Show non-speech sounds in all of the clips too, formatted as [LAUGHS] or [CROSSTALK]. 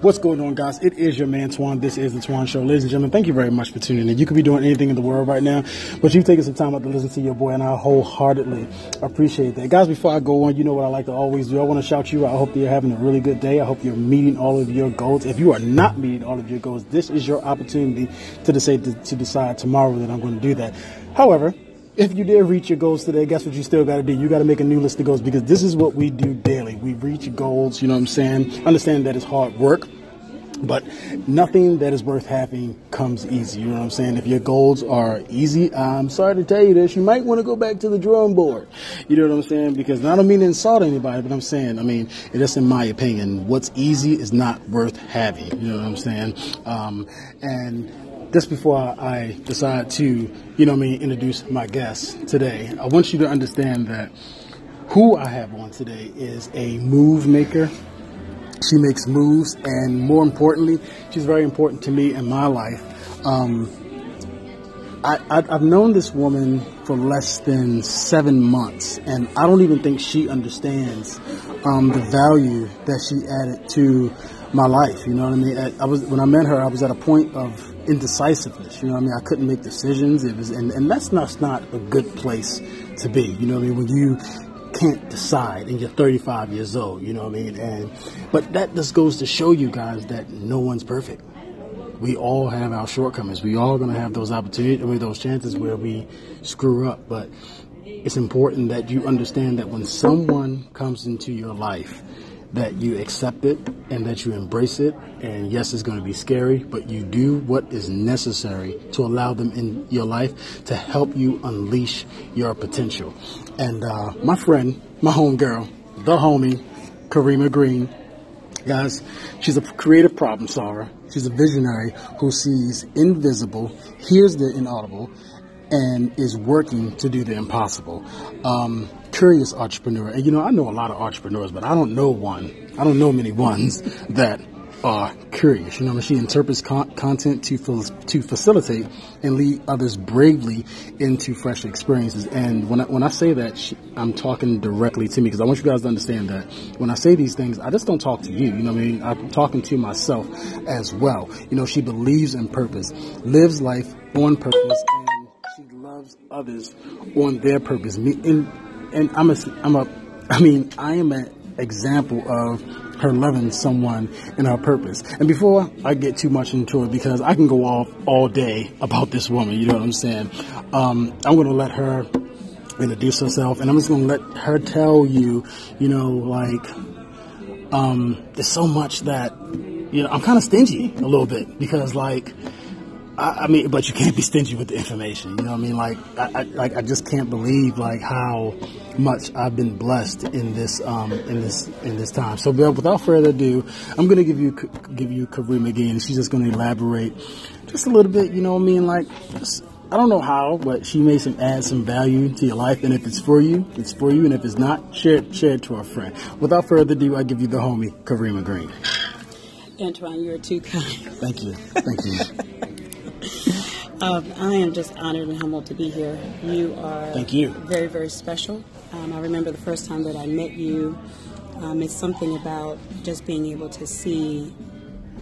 What's going on, guys? It is your man Toine. This is the Toine Show. Ladies and gentlemen, thank you very much for tuning in. You could be doing anything in the world right now, but you've taken some time out to listen to your boy, and I wholeheartedly appreciate that. Guys, before I go on, you know what I like to always do. I want to shout you out. I hope that you're having a really good day. I hope you're meeting all of your goals. If you are not meeting all of your goals, this is your opportunity to decide, to, to decide tomorrow that I'm going to do that. However, if you did reach your goals today, guess what you still got to do? You got to make a new list of goals because this is what we do daily. We reach goals, you know what I'm saying? Understand that it's hard work, but nothing that is worth having comes easy. You know what I'm saying? If your goals are easy, I'm sorry to tell you this, you might want to go back to the drawing board. You know what I'm saying? Because I don't mean to insult anybody, but I'm saying, I mean, just in my opinion, what's easy is not worth having. You know what I'm saying? Um, and just before I decide to, you know I mean, introduce my guest today, I want you to understand that who I have on today is a move maker. She makes moves, and more importantly, she's very important to me in my life. Um, I, have known this woman for less than seven months, and I don't even think she understands um, the value that she added to my life. You know what I mean? I was when I met her, I was at a point of indecisiveness. You know I mean? I couldn't make decisions. It was, and, and that's not, not a good place to be. You know I mean? When you can't decide and you're 35 years old, you know what I mean? And, but that just goes to show you guys that no one's perfect. We all have our shortcomings. We all to have those opportunities, I mean, those chances where we screw up. But it's important that you understand that when someone comes into your life that you accept it and that you embrace it. And yes, it's going to be scary, but you do what is necessary to allow them in your life to help you unleash your potential. And uh, my friend, my home girl, the homie, Karima Green, guys, she's a creative problem solver. She's a visionary who sees invisible, hears the inaudible, and is working to do the impossible. Um, curious entrepreneur. And you know, I know a lot of entrepreneurs, but I don't know one. I don't know many ones that are curious. You know, she interprets con- content to to facilitate and lead others bravely into fresh experiences. And when I, when I say that, she, I'm talking directly to me because I want you guys to understand that when I say these things, I just don't talk to you. You know, I mean, I'm talking to myself as well. You know, she believes in purpose, lives life on purpose, and she loves others on their purpose. Me, in, and I'm a, I'm a, I mean, I am an example of her loving someone and her purpose. And before I get too much into it, because I can go off all day about this woman, you know what I'm saying? Um, I'm going to let her introduce herself, and I'm just going to let her tell you, you know, like, um, there's so much that, you know, I'm kind of stingy a little bit because, like, I, I, mean, but you can't be stingy with the information. You know what I mean? Like, I, I, like I just can't believe like how much I've been blessed in this um, in this in this time. So, without further ado, I'm gonna give you give you Karima again. She's just gonna elaborate just a little bit. You know what I mean? Like, I don't know how, but she may some add some value to your life. And if it's for you, it's for you. And if it's not, share it, share it to a friend. Without further ado, I give you the homie Karima Green. Antoine, you're too kind. Thank you. Thank you. [LAUGHS] Um, I am just honored and humbled to be here. You are Thank you. very, very special. Um, I remember the first time that I met you. Um, it's something about just being able to see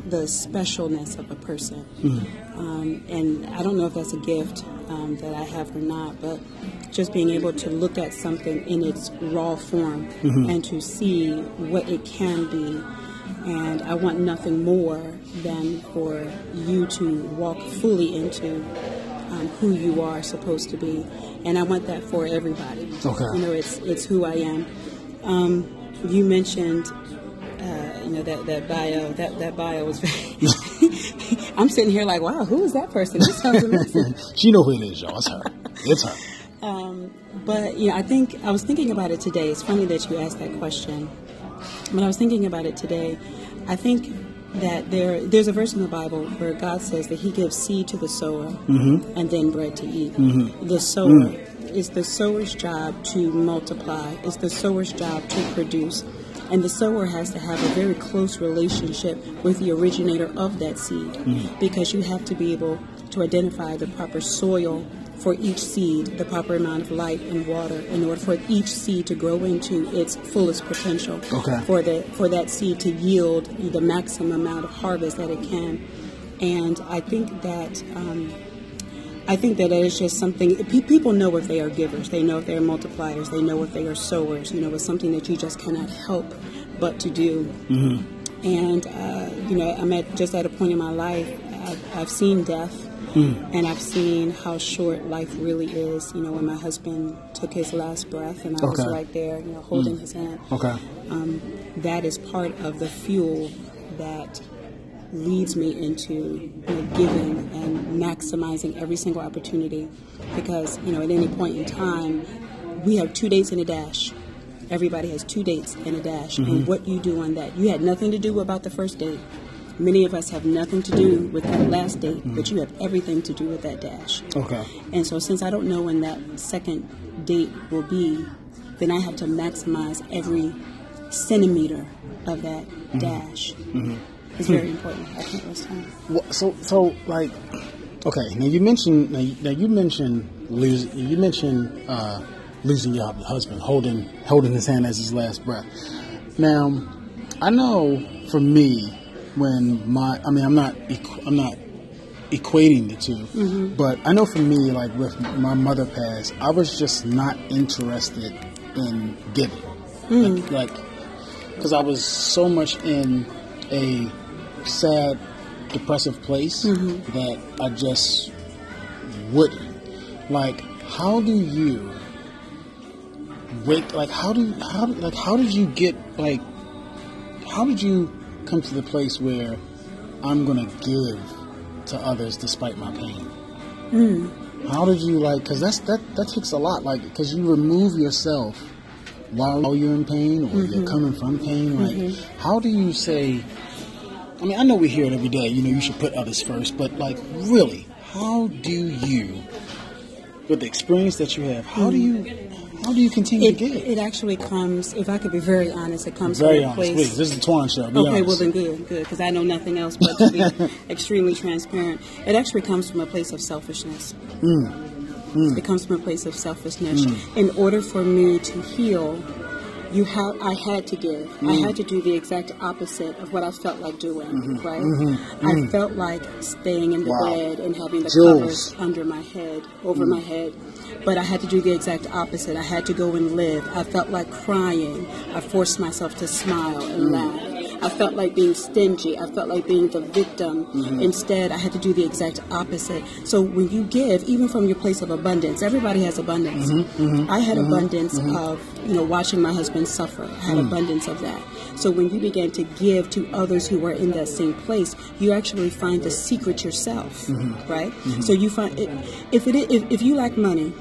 the specialness of a person. Mm-hmm. Um, and I don't know if that's a gift um, that I have or not, but just being able to look at something in its raw form mm-hmm. and to see what it can be and I want nothing more than for you to walk fully into um, who you are supposed to be, and I want that for everybody. Okay. You know, it's it's who I am. Um, you mentioned, uh, you know, that that bio. That that bio was very. [LAUGHS] I'm sitting here like, wow, who is that person? This sounds amazing. [LAUGHS] she know who it is, y'all. It's her. It's her. Um, but you know, I think I was thinking about it today. It's funny that you asked that question when I was thinking about it today, I think that there there's a verse in the Bible where God says that He gives seed to the sower mm-hmm. and then bread to eat. Mm-hmm. The sower mm. is the sower's job to multiply. It's the sower's job to produce. And the sower has to have a very close relationship with the originator of that seed mm. because you have to be able to identify the proper soil for each seed the proper amount of light and water in order for each seed to grow into its fullest potential. Okay. For the for that seed to yield the maximum amount of harvest that it can, and I think that. Um, I think that it is just something people know if they are givers. They know if they are multipliers. They know if they are sowers. You know, it's something that you just cannot help but to do. Mm-hmm. And uh, you know, I'm at just at a point in my life. I've, I've seen death, mm. and I've seen how short life really is. You know, when my husband took his last breath, and I okay. was right there, you know, holding mm. his hand. Okay. Um, that is part of the fuel that leads me into you know, giving and maximizing every single opportunity because you know at any point in time we have two dates in a dash everybody has two dates in a dash mm-hmm. and what you do on that you had nothing to do about the first date many of us have nothing to do with that last date mm-hmm. but you have everything to do with that dash okay and so since i don't know when that second date will be then i have to maximize every centimeter of that mm-hmm. dash mm-hmm. It's very important. I can't waste time. Well, so, so like, okay. Now you mentioned now you, now you mentioned losing. You mentioned uh, losing your husband, holding holding his hand as his last breath. Now, I know for me, when my I mean, I'm not I'm not equating the 2 mm-hmm. but I know for me, like with my mother passed, I was just not interested in giving, mm. like because I was so much in a sad, depressive place mm-hmm. that I just wouldn't. Like, how do you wake? Like, how do how like how did you get like? How did you come to the place where I'm gonna give to others despite my pain? Mm. How did you like? Because that's that that takes a lot. Like, because you remove yourself while you're in pain or mm-hmm. you're coming from pain. Like, mm-hmm. how do you say? I mean, I know we hear it every day. You know, you should put others first, but like, really, how do you, with the experience that you have, how do you, how do you continue it, to give? It actually comes, if I could be very honest, it comes very from a honest, place. Please. This is the Toine Show. Be okay, honest. well then good, good, because I know nothing else but to be [LAUGHS] extremely transparent. It actually comes from a place of selfishness. Mm. Mm. It comes from a place of selfishness. Mm. In order for me to heal you have I had to give. Mm. I had to do the exact opposite of what I felt like doing. Mm-hmm. Right? Mm-hmm. I mm. felt like staying in the wow. bed and having the Jules. covers under my head, over mm. my head. But I had to do the exact opposite. I had to go and live. I felt like crying. I forced myself to smile and mm. laugh. I felt like being stingy. I felt like being the victim. Mm-hmm. Instead, I had to do the exact opposite. So when you give, even from your place of abundance, everybody has abundance. Mm-hmm. Mm-hmm. I had mm-hmm. abundance Mm-hmm. of you know watching my husband suffer. I had Mm. abundance of that. So when you begin to give to others who are in that same place, you actually find the secret yourself, Mm-hmm. right? So you find it, if it if, if you lack money.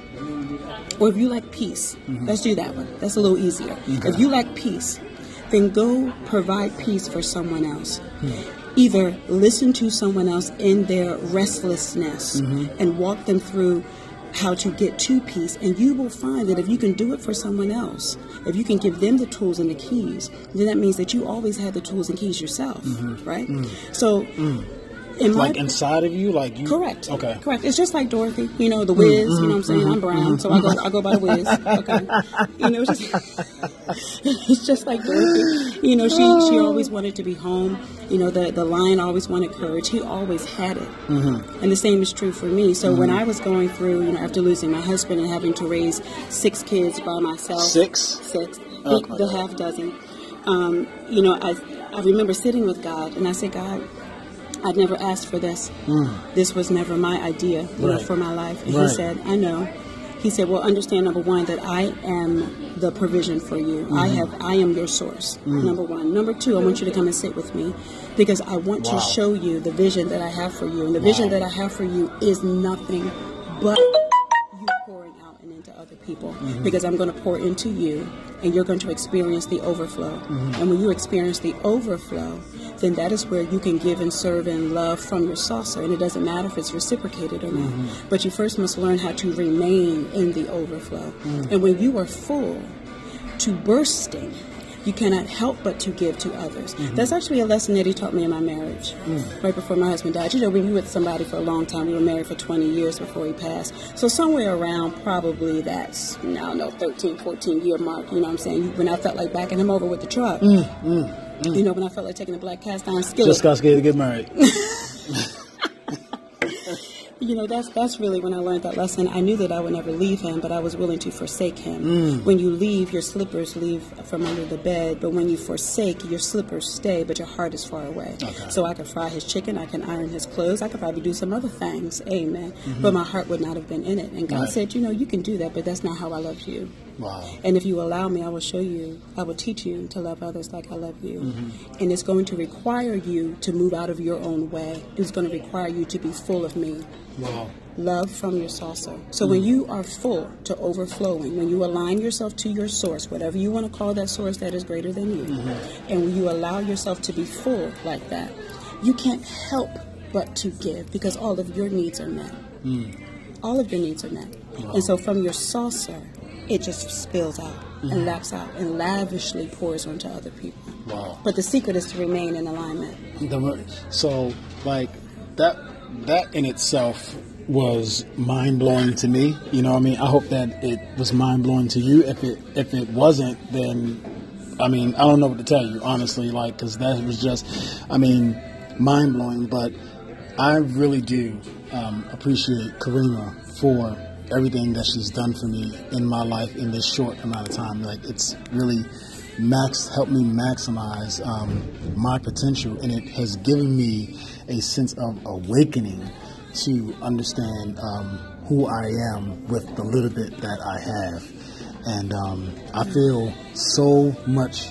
Or if you like peace, let's do that one. That's a little easier. Okay. If you like peace, then go provide peace for someone else. Hmm. Either listen to someone else in their restlessness Mm-hmm. and walk them through how to get to peace, and you will find that if you can do it for someone else, if you can give them the tools and the keys, then that means that you always have the tools and keys yourself, Mm-hmm. right? So, in like inside of you, like you. Correct. Okay. Correct. It's just like Dorothy, you know, the Wiz. You know what I'm saying? I'm brown, so I go I go by the Wiz. Okay. You know, it's just [LAUGHS] it's just like Dorothy. You know, she she always wanted to be home. You know, the the lion always wanted courage. He always had it. Mm-hmm. And the same is true for me. So when I was going through, you know, after losing my husband and having to raise six kids by myself, Six. six, Okay. the, the half dozen. Um, you know, I I remember sitting with God and I said, God. I'd never asked for this. This was never my idea you know, Mm. For my life. And Right. he said, I know. He said, Well, understand number one that I am the provision for you. I Mm-hmm. have I am your source. Mm. Number one. Number two, I want you to come and sit with me because I want Wow. to show you the vision that I have for you. And the vision that I have for you is nothing but other people. Mm-hmm. Because I'm going to pour into you and you're going to experience the overflow. Mm-hmm. And when you experience the overflow, then that is where you can give and serve and love from your saucer. And it doesn't matter if it's reciprocated or not. Mm-hmm. But you first must learn how to remain in the overflow. Mm. And when you are full to bursting, you cannot help but to give to others. Mm-hmm. That's actually a lesson that he taught me in my marriage, mm. right before my husband died. You know, we were with somebody for a long time. We were married for 20 years before he passed. So somewhere around probably that's, I don't know, 13, 14 year mark, you know what I'm saying, when I felt like backing him over with the truck. Mm, mm, mm. You know, when I felt like taking a black cast iron skillet. Just got scared to get married. [LAUGHS] you know that's that's really when I learned that lesson. I knew that I would never leave him, but I was willing to forsake him. Mm. When you leave, your slippers leave from under the bed, but when you forsake, your slippers stay, but your heart is far away. Okay. So I could fry his chicken, I can iron his clothes, I could probably do some other things. Amen. Mm-hmm. But my heart would not have been in it. And God right. said, you know, you can do that, but that's not how I love you. Wow. And if you allow me, I will show you, I will teach you to love others like I love you. Mm-hmm. And it's going to require you to move out of your own way. It's going to require you to be full of me. Wow. Love from your saucer. So mm. when you are full to overflowing, when you align yourself to your source, whatever you want to call that source that is greater than you, mm-hmm. and when you allow yourself to be full like that, you can't help but to give because all of your needs are met. Mm. All of your needs are met. Wow. And so from your saucer, it just spills out mm-hmm. and laps out and lavishly pours onto other people. Wow. But the secret is to remain in alignment. So, like, that that in itself was mind blowing to me. You know, I mean, I hope that it was mind blowing to you. If it if it wasn't, then I mean, I don't know what to tell you honestly. Like, because that was just, I mean, mind blowing. But I really do um, appreciate Karima for everything that she's done for me in my life in this short amount of time. Like, it's really max helped me maximize um, my potential, and it has given me a sense of awakening to understand um, who I am with the little bit that I have. And um, I feel so much,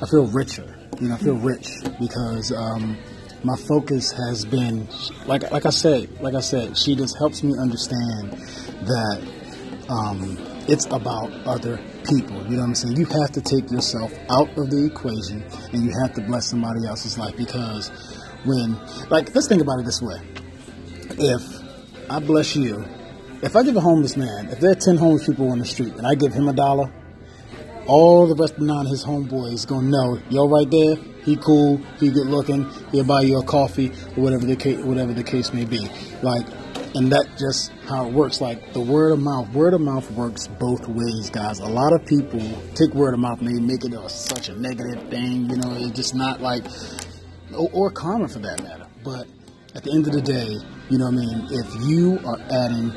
I feel richer. You know, I feel rich because um, my focus has been, like, like I said, like I said, she just helps me understand that um, it's about other people. You know what I'm saying? You have to take yourself out of the equation and you have to bless somebody else's life because when, like, let's think about it this way. If I bless you, if I give a homeless man, if there are 10 homeless people on the street and I give him a dollar, all the rest of nine of his homeboys gonna know, yo, right there, he cool, he good looking, he'll buy you a coffee or whatever the case, whatever the case may be. Like, and that just how it works. Like the word of mouth, word of mouth works both ways, guys. A lot of people take word of mouth and they make it a, such a negative thing. You know, it's just not like, or, or karma for that matter. But at the end of the day, you know what I mean? If you are adding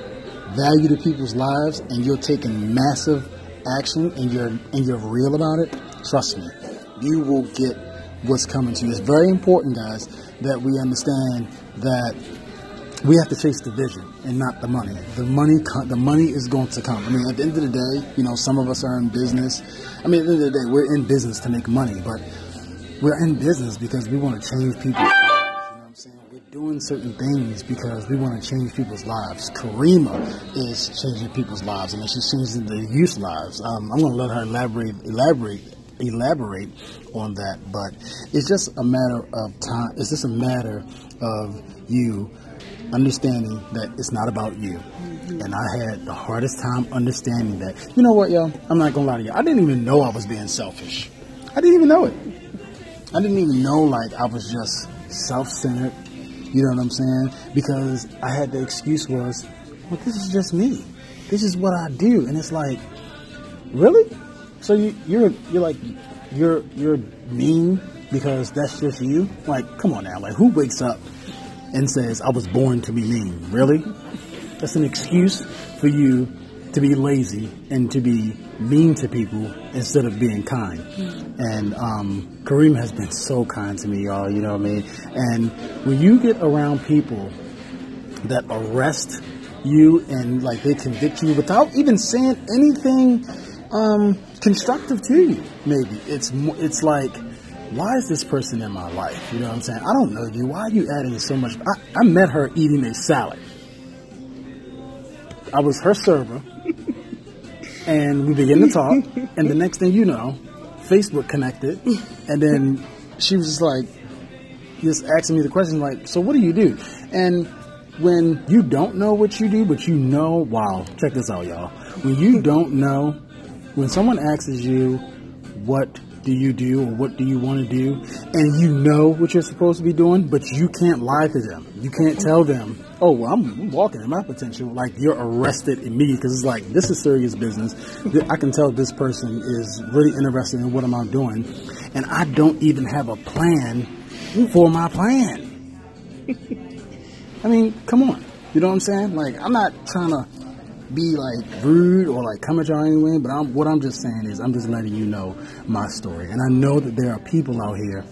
value to people's lives and you're taking massive action and you're and you're real about it, trust me, you will get what's coming to you. It's very important, guys, that we understand that we have to chase the vision and not the money. The money, the money is going to come. I mean, at the end of the day, you know, some of us are in business. I mean, at the end of the day, we're in business to make money, but we're in business because we want to change people's lives. You know what I'm saying? We're doing certain things because we want to change people's lives. Karima is changing people's lives, and she's changing the youth lives. Um, I'm going to let her elaborate, elaborate elaborate on that, but it's just a matter of time. It's just a matter of you understanding that it's not about you. And I had the hardest time understanding that. You know what, yo? I'm not gonna lie to you. I didn't even know I was being selfish. I didn't even know it. I didn't even know like I was just self-centered. You know what I'm saying? Because I had the excuse was, well, this is just me. This is what I do, and it's like, really? So you, you're you're like you're you're mean because that's just you? Like, come on now. Like, who wakes up and says, I was born to be mean. Really? That's an excuse for you to be lazy and to be mean to people instead of being kind. Mm-hmm. And um, Kareem has been so kind to me, y'all, you know what I mean? And when you get around people that arrest you and like they convict you without even saying anything um, constructive to you, maybe it's it's like why is this person in my life? You know what I'm saying? I don't know you. Why are you adding so much? I, I met her eating a salad. I was her server, and we begin to talk. [LAUGHS] And the next thing you know, Facebook connected, and then she was just like, just asking me the question, like, so what do you do? And when you don't know what you do, but you know, wow, check this out, y'all. When you don't know, when someone asks you what do you do or what do you want to do, and you know what you're supposed to be doing, but you can't lie to them. You can't tell them, oh, well, I'm walking in my potential. Like you're arrested immediately because it's like this is serious business. I can tell this person is really interested in what I'm doing, and I don't even have a plan for my plan. I mean, come on. You know what I'm saying? Like, I'm not trying to be like rude or like come at y'all anyway, but I'm, what I'm just saying is I'm just letting you know my story. And I know that there are people out here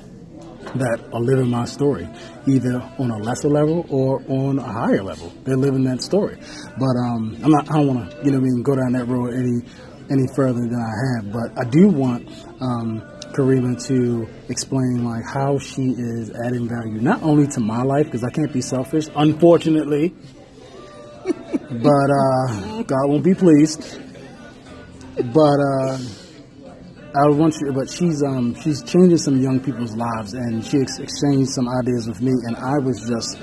that are living my story, either on a lesser level or on a higher level. They're living that story. But um, I'm not, I don't want to, you know mean, go down that road any any further than I have. But I do want um, Karima to explain like how she is adding value not only to my life because I can't be selfish, unfortunately, [LAUGHS] but uh, God won't be pleased. But uh, I want you, but she's um she's changing some young people's lives, and she ex- exchanged some ideas with me, and I was just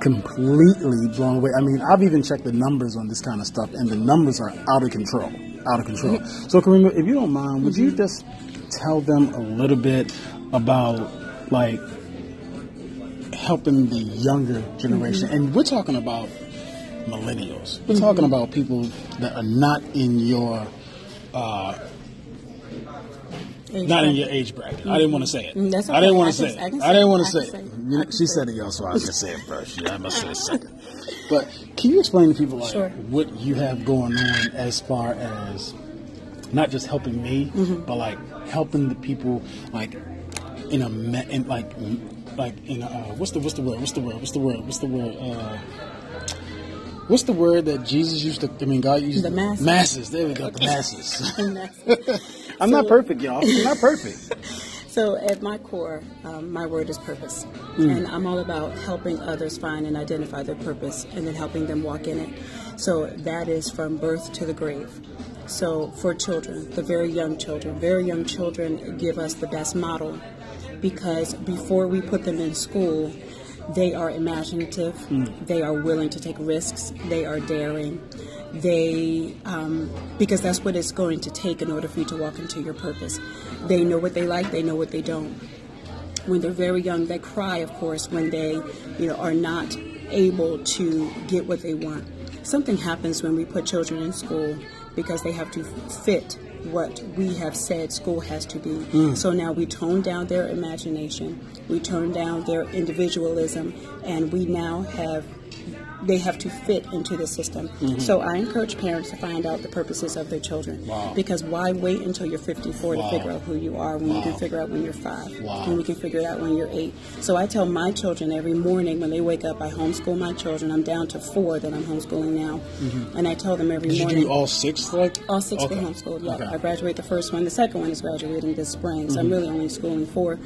completely blown away. I mean, I've even checked the numbers on this kind of stuff, and the numbers are out of control, out of control. So, Karima, if you don't mind, would you just tell them a little bit about like helping the younger generation? And we're talking about millennials. We're talking about people that are not in your uh, Age not in your age bracket. I didn't want to say it. Mm, that's I didn't want to say can- it. I I, didn't want to I say it. say it. You know, she said it, y'all, so I can say it first. Yeah, I must say it second. [LAUGHS] But can you explain to people like Sure. what you have going on as far as not just helping me, Mm-hmm. but like helping the people like in a me- in like like in a, uh, what's the what's the word what's the word what's the word what's the word uh, what's the word that Jesus used to I mean God used The masses. masses there we go the masses [LAUGHS] [LAUGHS] I'm not perfect y'all I'm not perfect [LAUGHS] So, at my core, um, my word is purpose. Mm. And I'm all about helping others find and identify their purpose and then helping them walk in it. So, that is from birth to the grave. So, for children, the very young children, very young children give us the best model because before we put them in school, they are imaginative, they are willing to take risks, they are daring. They, um, because that's what it's going to take in order for you to walk into your purpose. They know what they like, they know what they don't. When they're very young, they cry, of course, when they, you know, are not able to get what they want. Something happens when we put children in school because they have to fit what we have said school has to be. Hmm. So now we tone down their imagination, we tone down their individualism, and we now have they have to fit into the system. So I encourage parents to find out the purposes of their children. Wow. Because why wait until you're 54 Wow. to figure out who you are when you can figure out when you're five, Wow. when we can figure it out when you're eight. So I tell my children every morning when they wake up, I homeschool my children. I'm down to four that I'm homeschooling now, and I tell them every morning did you do all six like All six okay. were homeschooled. Yeah, Okay. I graduate the first one. The second one is graduating this spring, so Mm-hmm. I'm really only schooling four.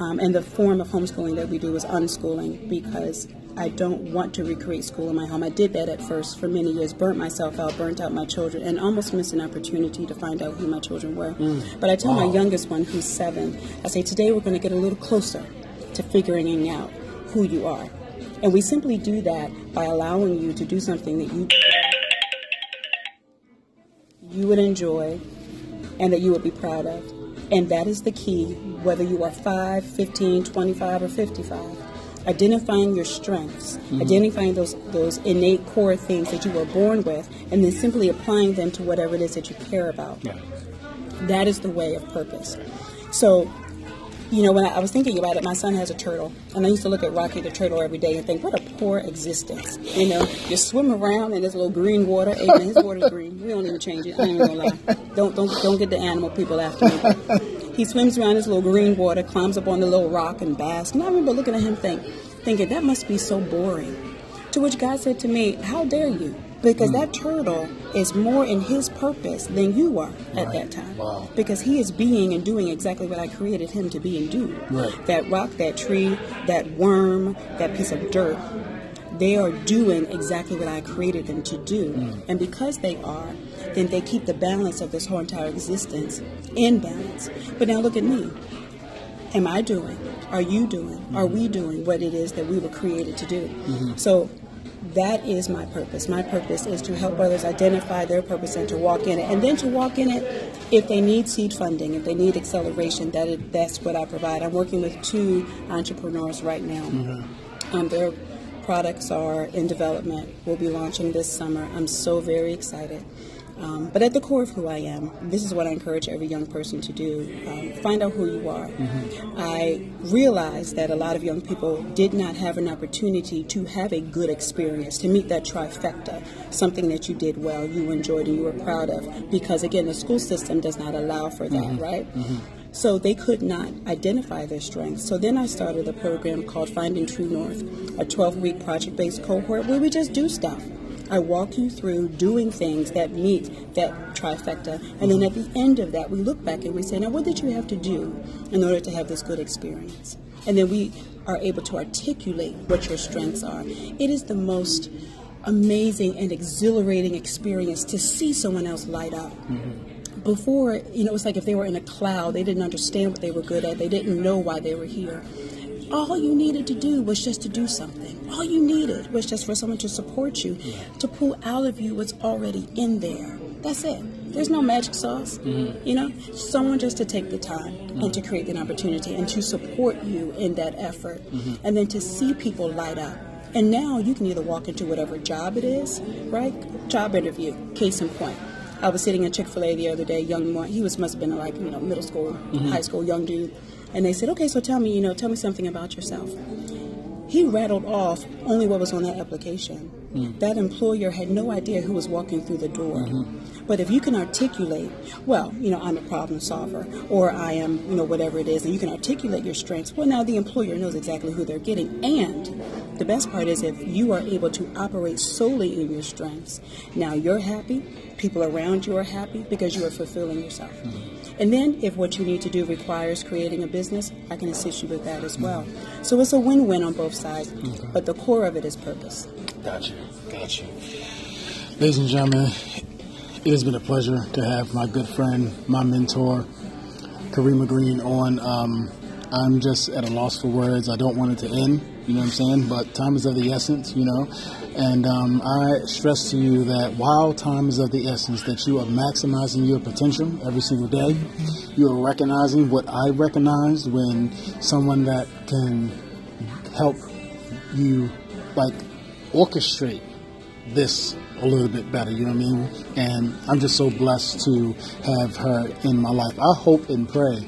Um, and the form of homeschooling that we do is unschooling because I don't want to recreate school in my home. I did that at first for many years, burnt myself out, burnt out my children, and almost missed an opportunity to find out who my children were. But I tell my Mm. Youngest one, who's seven, I say, today we're going to get a little closer to figuring out who you are. And we simply do that by allowing you to do something that you you would enjoy and that you would be proud of. And that is the key, whether you are 5, 15, 25, or 55. Identifying your strengths, mm-hmm. identifying those, those innate core things that you were born with, and then simply applying them to whatever it is that you care about. yeah. That is the way of purpose. So, you know, when I, I was thinking about it, my son has a turtle, and I used to look at Rocky the turtle every day and think, what a poor existence. You know, you swim around in this little green water. Man, his water's green. We don't even change it. I ain't gonna lie. Don't don't don't get the animal people after me. He swims around this little green water, climbs up on the little rock and basks. And I remember looking at him think, thinking that must be so boring. To which God said to me, How dare you? Because that turtle is more in his purpose than you are at Right. that time. Wow. Because he is being and doing exactly what I created him to be and do. Right. That rock, that tree, that worm, that piece of dirt, they are doing exactly what I created them to do. Mm. And because they are, then they keep the balance of this whole entire existence in balance. But now look at me. Am I doing? Are you doing? Are we doing what it is that we were created to do? So that is my purpose. My purpose is to help others identify their purpose and to walk in it. And then to walk in it if they need seed funding, if they need acceleration, that is, that's what I provide. I'm working with two entrepreneurs right now. Mm-hmm. Um, their products are in development. We'll be launching this summer. I'm so very excited. Um, but at the core of who I am, this is what I encourage every young person to do um, find out who you are. Mm-hmm. I realize that a lot of young people did not have an opportunity to have a good experience, to meet that trifecta, something that you did well, you enjoyed, and you were proud of. Because again, the school system does not allow for that, mm-hmm. right? Mm-hmm. So they could not identify their strengths. So then I started a program called Finding True North, a 12 week project based cohort where we just do stuff. I walk you through doing things that meet that trifecta. And then at the end of that, we look back and we say, now, what did you have to do in order to have this good experience? And then we are able to articulate what your strengths are. It is the most amazing and exhilarating experience to see someone else light up. Mm-hmm. Before, you know, it's like if they were in a cloud, they didn't understand what they were good at, they didn't know why they were here all you needed to do was just to do something. All you needed was just for someone to support you, to pull out of you what's already in there. That's it. There's no magic sauce. Mm-hmm. You know, someone just to take the time mm-hmm. and to create an opportunity and to support you in that effort, mm-hmm. and then to see people light up. And now you can either walk into whatever job it is, right? Job interview, case in point. I was sitting at Chick Fil A the other day. Young one, he was must have been like you know middle school, mm-hmm. high school, young dude and they said, okay, so tell me, you know, tell me something about yourself. He rattled off only what was on that application. Mm. That employer had no idea who was walking through the door. Mm-hmm. But if you can articulate, well, you know, I'm a problem solver, or I am, you know, whatever it is, and you can articulate your strengths, well, now the employer knows exactly who they're getting. And the best part is if you are able to operate solely in your strengths, now you're happy, people around you are happy because you are fulfilling yourself. Mm-hmm. And then, if what you need to do requires creating a business, I can assist you with that as well. So it's a win win on both sides, okay. but the core of it is purpose. Gotcha. Gotcha. Ladies and gentlemen, it has been a pleasure to have my good friend, my mentor, Karima Green, on. Um, I'm just at a loss for words. I don't want it to end, you know what I'm saying? But time is of the essence, you know. And um, I stress to you that while time is of the essence, that you are maximizing your potential every single day. You are recognizing what I recognize when someone that can help you, like, orchestrate this a little bit better, you know what I mean? And I'm just so blessed to have her in my life. I hope and pray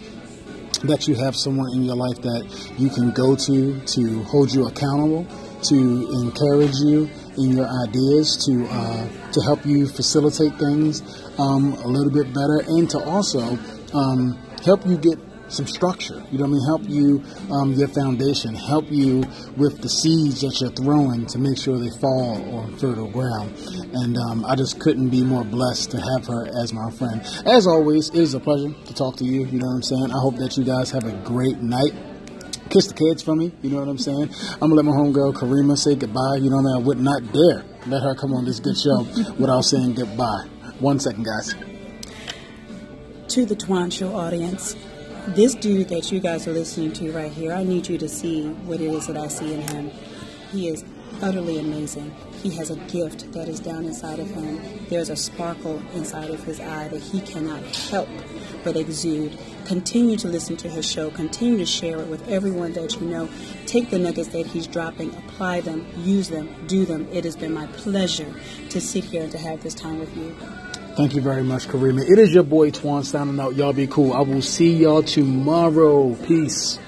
that you have someone in your life that you can go to to hold you accountable to encourage you in your ideas, to uh, to help you facilitate things um, a little bit better, and to also um, help you get some structure. You know what I mean? Help you um, your foundation, help you with the seeds that you're throwing to make sure they fall on fertile ground. And um, I just couldn't be more blessed to have her as my friend. As always, it is a pleasure to talk to you. You know what I'm saying? I hope that you guys have a great night kiss the kids for me. You know what I'm saying? I'm gonna let my homegirl Karima say goodbye. You know what I mean? I would not dare let her come on this good show [LAUGHS] without saying goodbye. One second, guys. To the Toine Show audience, this dude that you guys are listening to right here, I need you to see what it is that I see in him. He is utterly amazing. He has a gift that is down inside of him. There's a sparkle inside of his eye that he cannot help but exude. Continue to listen to his show. Continue to share it with everyone that you know. Take the nuggets that he's dropping, apply them, use them, do them. It has been my pleasure to sit here and to have this time with you. Thank you very much, Karima. It is your boy Toine signing out. Y'all be cool. I will see y'all tomorrow. Peace.